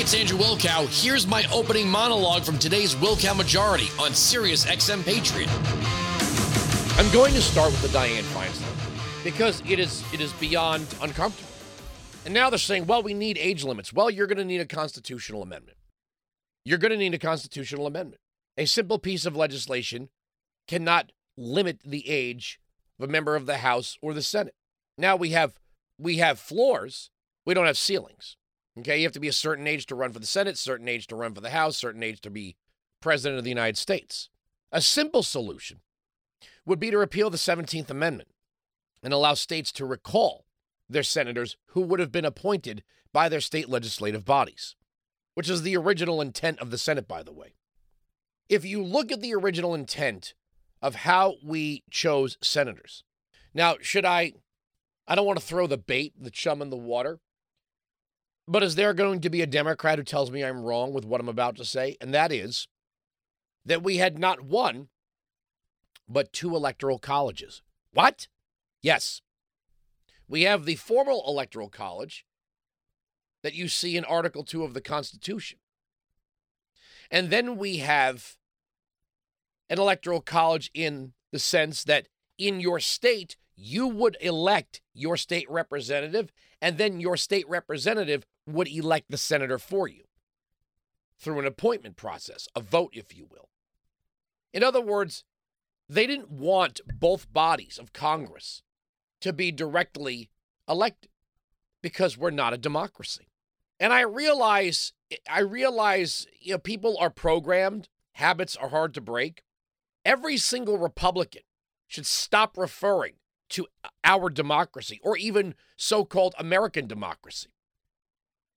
It's Andrew Wilkow. Here's my opening monologue from today's Wilkow Majority on Sirius XM Patriot. I'm going to start with the Dianne Feinstein because it is it is beyond uncomfortable. And now they're saying, well, we need age limits. Well, you're going to need a constitutional amendment. You're going to need a constitutional amendment. A simple piece of legislation cannot limit the age of a member of the House or the Senate. Now we have we have floors, we don't have ceilings. Okay, you have to be a certain age to run for the Senate, certain age to run for the House, certain age to be president of the United States. A simple solution would be to repeal the 17th Amendment and allow states to recall their senators who would have been appointed by their state legislative bodies, which is the original intent of the Senate, by the way. If you look at the original intent of how we chose senators, now, should I? I don't want to throw the bait, the chum in the water, but is there going to be a Democrat who tells me I'm wrong with what I'm about to say? And that is that we had not one, but two electoral colleges. What? Yes. We have the formal electoral college that you see in Article 2 of the Constitution. And then we have an electoral college in the sense that in your state, you would elect your state representative, and then your state representative would elect the senator for you through an appointment process, a vote, if you will. In other words, they didn't want both bodies of Congress to be directly elected because we're not a democracy. And I realize I realize you know people are programmed, habits are hard to break. Every single Republican should stop referring to our democracy or even so-called American democracy.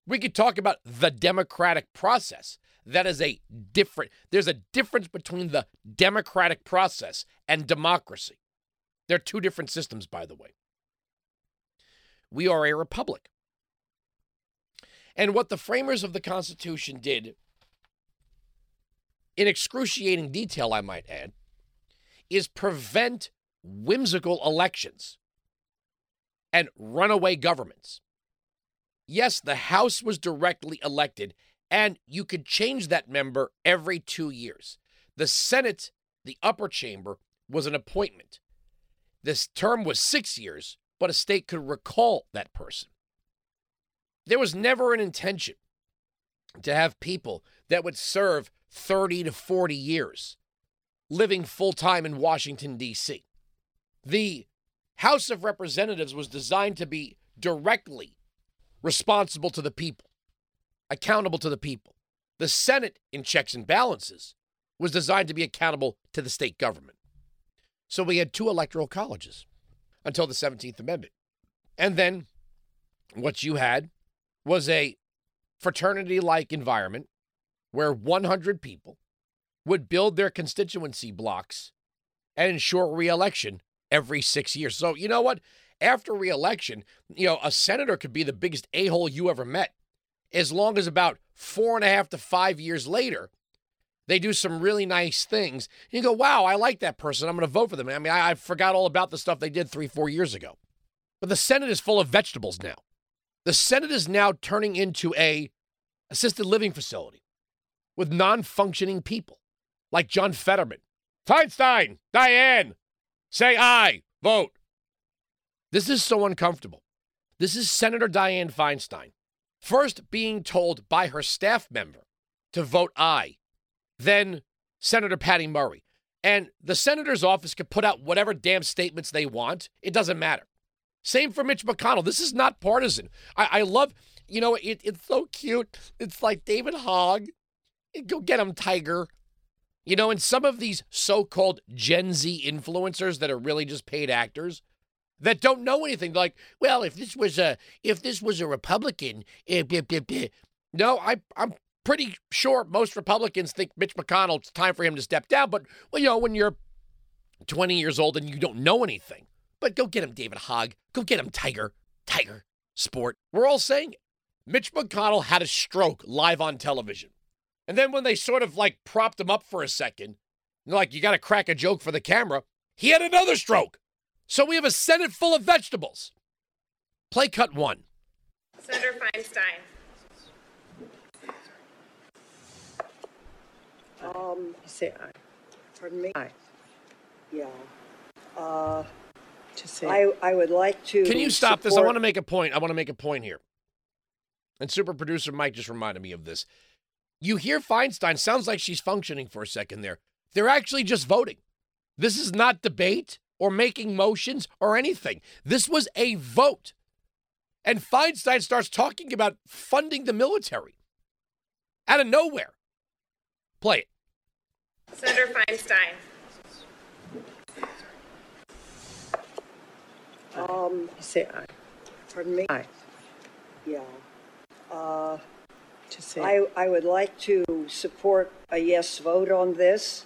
We could talk about the democratic process. That is a different, there's a difference between the democratic process and democracy. They're two different systems, by the way. We are a republic. And what the framers of the Constitution did, in excruciating detail, I might add, is prevent whimsical elections and runaway governments. Yes, the House was directly elected, and you could change that member every two years. The Senate, the upper chamber, was an appointment. This term was six years, but a state could recall that person. There was never an intention to have people that would serve 30 to 40 years living full time in Washington, D.C. The House of Representatives was designed to be directly responsible to the people, accountable to the people. The Senate, in checks and balances, was designed to be accountable to the state government. So we had two electoral colleges until the 17th Amendment. And then what you had was a fraternity like environment where 100 people would build their constituency blocks and ensure reelection every six years. So, you know what? After reelection, you know, a senator could be the biggest a hole you ever met. As long as about four and a half to five years later, they do some really nice things. You go, wow, I like that person. I'm going to vote for them. I mean, I, I forgot all about the stuff they did three, four years ago. But the Senate is full of vegetables now. The Senate is now turning into a assisted living facility with non-functioning people like John Fetterman. Feinstein, Dianne, say aye, vote. This is so uncomfortable. This is Senator Dianne Feinstein, first being told by her staff member to vote aye, then Senator Patty Murray. And the senator's office could put out whatever damn statements they want. It doesn't matter. Same for Mitch McConnell. This is not partisan. I, I love, you know, it, it's so cute. It's like David Hogg. Go get him, Tiger. You know, and some of these so called Gen Z influencers that are really just paid actors, that don't know anything. Like, well, if this was a if this was a Republican, eh, blah, blah, blah. no, I I'm pretty sure most Republicans think Mitch McConnell it's time for him to step down. But well, you know, when you're 20 years old and you don't know anything, but go get him, David Hogg. Go get him, Tiger. Tiger. Sport. We're all saying it. Mitch McConnell had a stroke live on television. And then when they sort of like propped him up for a second, like, you got to crack a joke for the camera, he had another stroke. So we have a Senate full of vegetables. Play cut one. Senator Feinstein. Um, say aye. Pardon me? aye. Yeah. Uh, to say I, I would like to. Can you stop support- this? I want to make a point. I want to make a point here. And super producer Mike just reminded me of this. You hear Feinstein, sounds like she's functioning for a second there. They're actually just voting. This is not debate or making motions or anything. This was a vote. And Feinstein starts talking about funding the military out of nowhere. Play it. Senator Feinstein. Um, Say aye. pardon me? Aye. Yeah. Uh, To say. I, I would like to support a yes vote on this.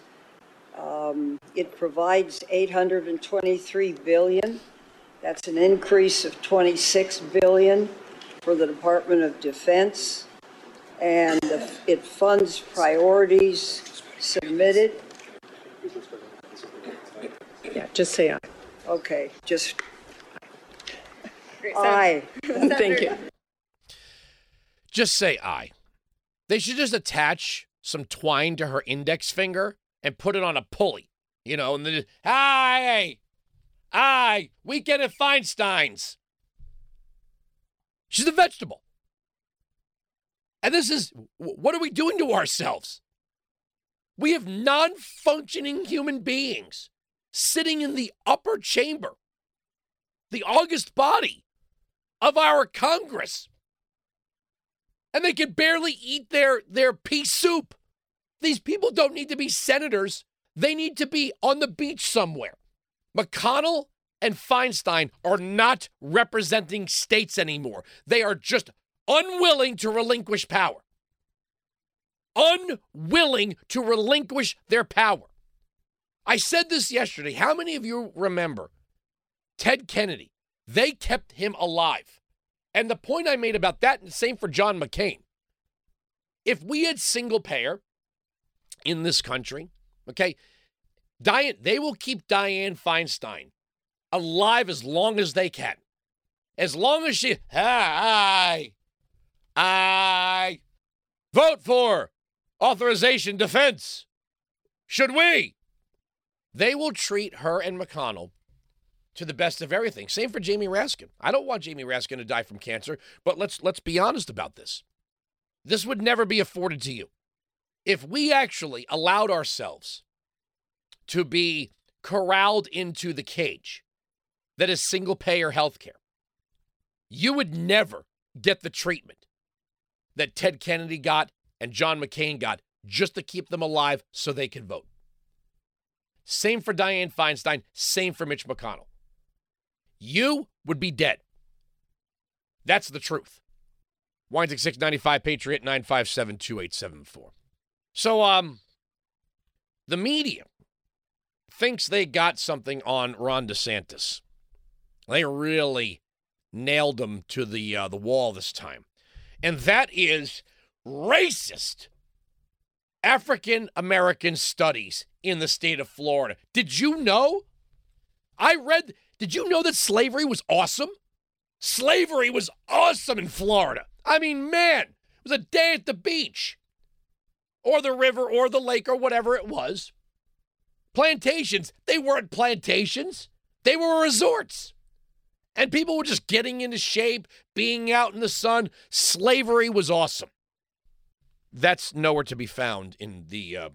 Um, it provides 823 billion. That's an increase of 26 billion for the Department of Defense. And the- it funds priorities submitted. Yeah, just say aye. Okay, just Great. Sen- aye. Thank you. Just say aye. They should just attach some twine to her index finger and put it on a pulley, you know, and then hi, hi, weekend at Feinstein's. She's a vegetable. And this is, what are we doing to ourselves? We have non functioning human beings sitting in the upper chamber, the august body of our Congress and they can barely eat their their pea soup. These people don't need to be senators. They need to be on the beach somewhere. McConnell and Feinstein are not representing states anymore. They are just unwilling to relinquish power. Unwilling to relinquish their power. I said this yesterday. How many of you remember Ted Kennedy? They kept him alive. And the point I made about that, and same for John McCain. If we had single payer in this country, okay, Dianne, they will keep Dianne Feinstein alive as long as they can. As long as she, I, I vote for authorization defense. Should we? They will treat her and McConnell to the best of everything. Same for Jamie Raskin. I don't want Jamie Raskin to die from cancer, but let's let's be honest about this. This would never be afforded to you. If we actually allowed ourselves to be corralled into the cage that is single payer health care, you would never get the treatment that Ted Kennedy got and John McCain got just to keep them alive so they could vote. Same for Dianne Feinstein, same for Mitch McConnell you would be dead. That's the truth. Weinzig 695 Patriot 957 2874. So, um, the media thinks they got something on Ron DeSantis. They really nailed him to the uh, the wall this time, and that is racist African American studies in the state of Florida. Did you know? I read. Did you know that slavery was awesome? Slavery was awesome in Florida. I mean, man, it was a day at the beach or the river or the lake or whatever it was. Plantations, they weren't plantations, they were resorts. And people were just getting into shape, being out in the sun. Slavery was awesome. That's nowhere to be found in the uh,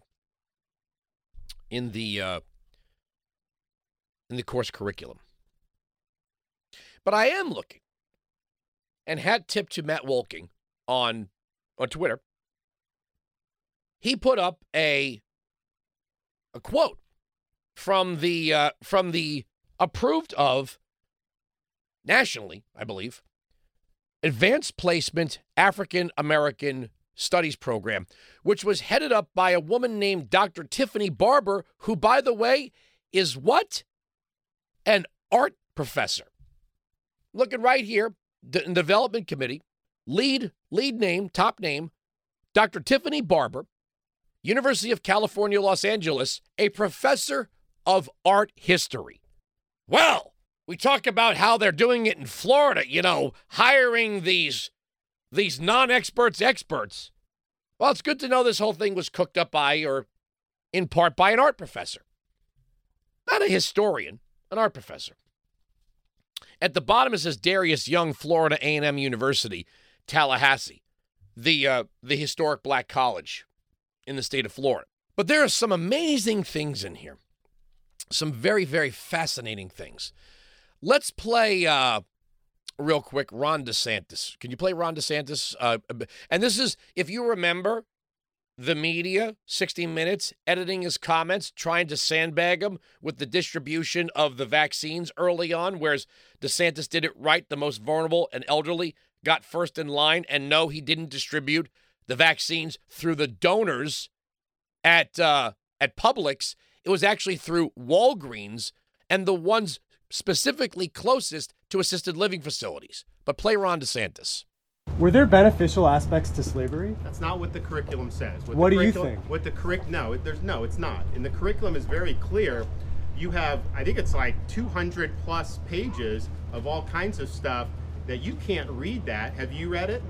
in the uh, in the course curriculum. But I am looking, and hat tip to Matt Wolking on on Twitter. He put up a a quote from the uh, from the approved of nationally, I believe, advanced placement African American Studies program, which was headed up by a woman named Dr. Tiffany Barber, who, by the way, is what? An art professor. Looking right here, the development committee, lead lead name, top name, Dr. Tiffany Barber, University of California, Los Angeles, a professor of art history. Well, we talk about how they're doing it in Florida, you know, hiring these these non-experts experts. Well, it's good to know this whole thing was cooked up by or in part by an art professor. Not a historian, an art professor. At the bottom it says Darius Young, Florida A&M University, Tallahassee, the uh, the historic black college in the state of Florida. But there are some amazing things in here. Some very very fascinating things. Let's play uh, real quick Ron DeSantis. Can you play Ron DeSantis? Uh, and this is if you remember the media, 60 Minutes, editing his comments, trying to sandbag him with the distribution of the vaccines early on, whereas DeSantis did it right. The most vulnerable and elderly got first in line. And no, he didn't distribute the vaccines through the donors at uh, at Publix. It was actually through Walgreens and the ones specifically closest to assisted living facilities. But play Ron DeSantis. Were there beneficial aspects to slavery? That's not what the curriculum says. What the do you curriculum- think? What the curric no, it- there's no, it's not. And the curriculum is very clear. You have, I think it's like 200 plus pages of all kinds of stuff that you can't read. That have you read it?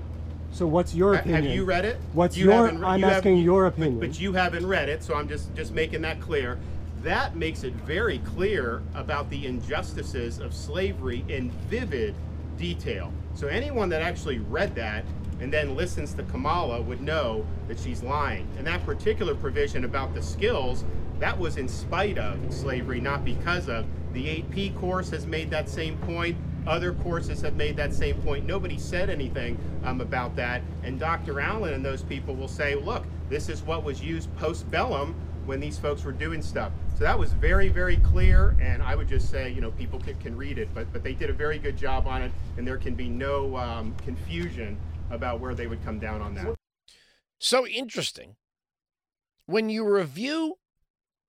So what's your opinion? Have you read it? What's You your? I'm you asking your but- opinion. But, you haven't read it, so I'm just just making that clear. That makes it very clear about the injustices of slavery in vivid detail. So anyone that actually read that and then listens to Kamala would know that she's lying. And that particular provision about the skills, that was in spite of slavery, not because of. The AP course has made that same point. Other courses have made that same point. Nobody said anything um, about that. And Dr. Allen and those people will say, look, this is what was used post bellum when these folks were doing stuff. So that was very, very clear. And I would just say, you know, people can, can read it, but, but they did a very good job on it. And there can be no um, confusion about where they would come down on that. So interesting. When you review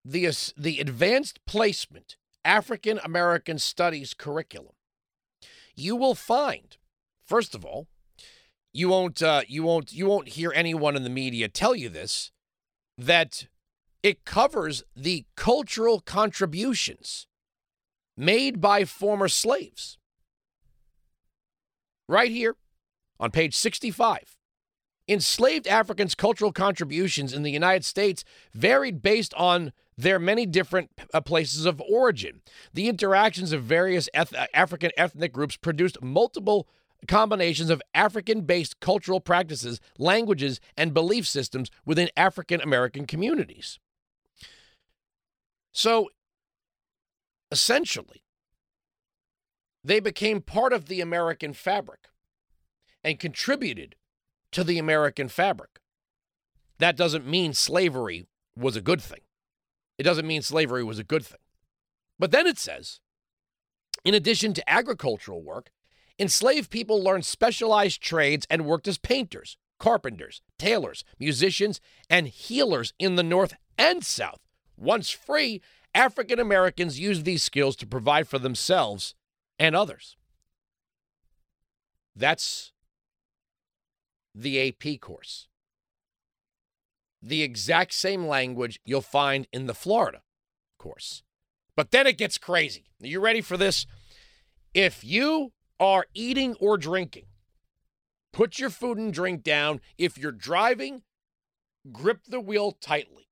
the the advanced placement African American Studies curriculum, you will find, first of all, you won't uh, you won't you won't hear anyone in the media tell you this that it covers the cultural contributions made by former slaves. Right here on page 65. Enslaved Africans' cultural contributions in the United States varied based on their many different uh, places of origin. The interactions of various eth- uh, African ethnic groups produced multiple combinations of African based cultural practices, languages, and belief systems within African American communities. So, essentially, they became part of the American fabric and contributed to the American fabric. That doesn't mean slavery was a good thing. It doesn't mean slavery was a good thing. But then it says, in addition to agricultural work, enslaved people learned specialized trades and worked as painters, carpenters, tailors, musicians, and healers in the North and South. Once free, African Americans used these skills to provide for themselves and others. That's the AP course. The exact same language you'll find in the Florida course. But then it gets crazy. Are you ready for this? If you are eating or drinking, put your food and drink down. If you're driving, grip the wheel tightly.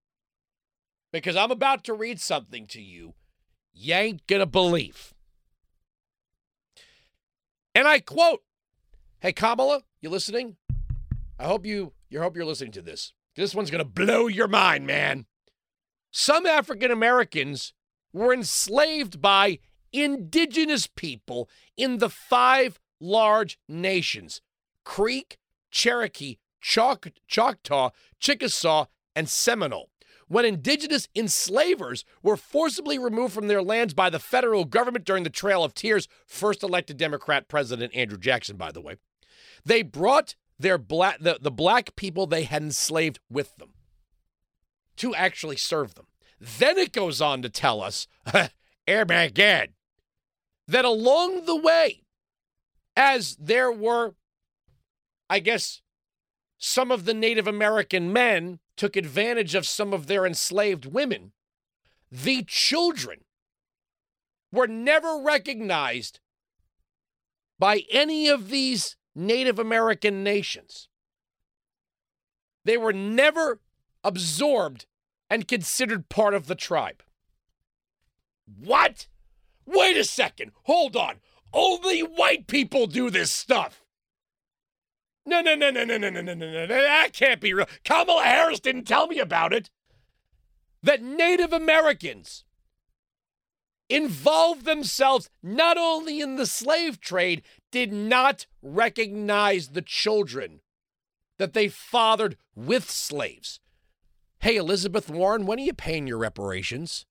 Because I'm about to read something to you you ain't gonna believe. And I quote, Hey Kamala, you listening? I hope you you hope you're listening to this. This one's gonna blow your mind, man. Some African Americans were enslaved by indigenous people in the five large nations Creek, Cherokee, Chauk- Choctaw, Chickasaw, and Seminole. When indigenous enslavers were forcibly removed from their lands by the federal government during the Trail of Tears, first elected Democrat President Andrew Jackson, by the way, they brought their black the, the black people they had enslaved with them to actually serve them. Then it goes on to tell us, Armageddon, that along the way, as there were, I guess, some of the Native American men took advantage of some of their enslaved women, the children were never recognized by any of these Native American nations. They were never absorbed and considered part of the tribe. What? Wait a second. Hold on. Only white people do this stuff. No, no, no, no, no, no, no, no, no, no. That can't be real. Kamala Harris didn't tell me about it. That Native Americans involved themselves not only in the slave trade, did not recognize the children that they fathered with slaves. Hey, Elizabeth Warren, when are you paying your reparations?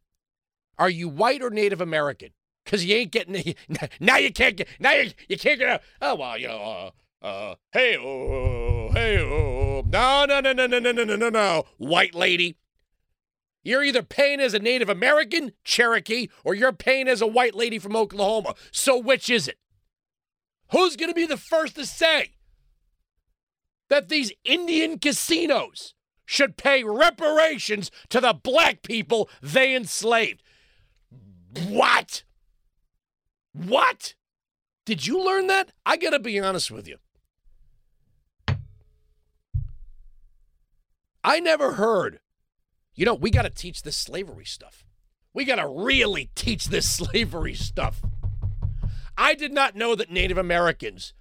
Are you white or Native American? Because you ain't getting now. You can't get now. You, you can't get out. Oh well, you know. Uh, uh, hey oh, hey oh. No, no, no, no, no, no, no, no, no, no. White lady, you're either paying as a Native American, Cherokee, or you're paying as a white lady from Oklahoma. So which is it? Who's going to be the first to say that these Indian casinos should pay reparations to the black people they enslaved? What? What? Did you learn that? I got to be honest with you. I never heard. You know, we got to teach this slavery stuff. We got to really teach this slavery stuff. I did not know that Native Americans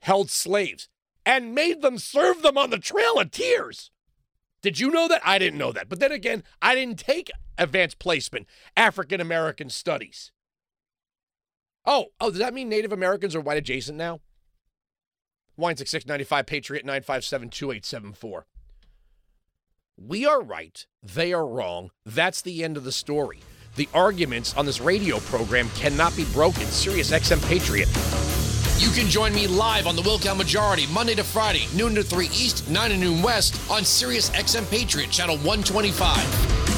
held slaves and made them serve them on the Trail of Tears. Did you know that? I didn't know that. But then again, I didn't take advanced placement African American studies. Oh, oh, does that mean Native Americans are white adjacent now? Wine 695 Patriot 957 2874. We are right, they are wrong. That's the end of the story. The arguments on this radio program cannot be broken. Sirius XM Patriot. You can join me live on the Wilkow Majority Monday to Friday, noon to 3 East, 9 to noon West on Sirius XM Patriot, channel 125.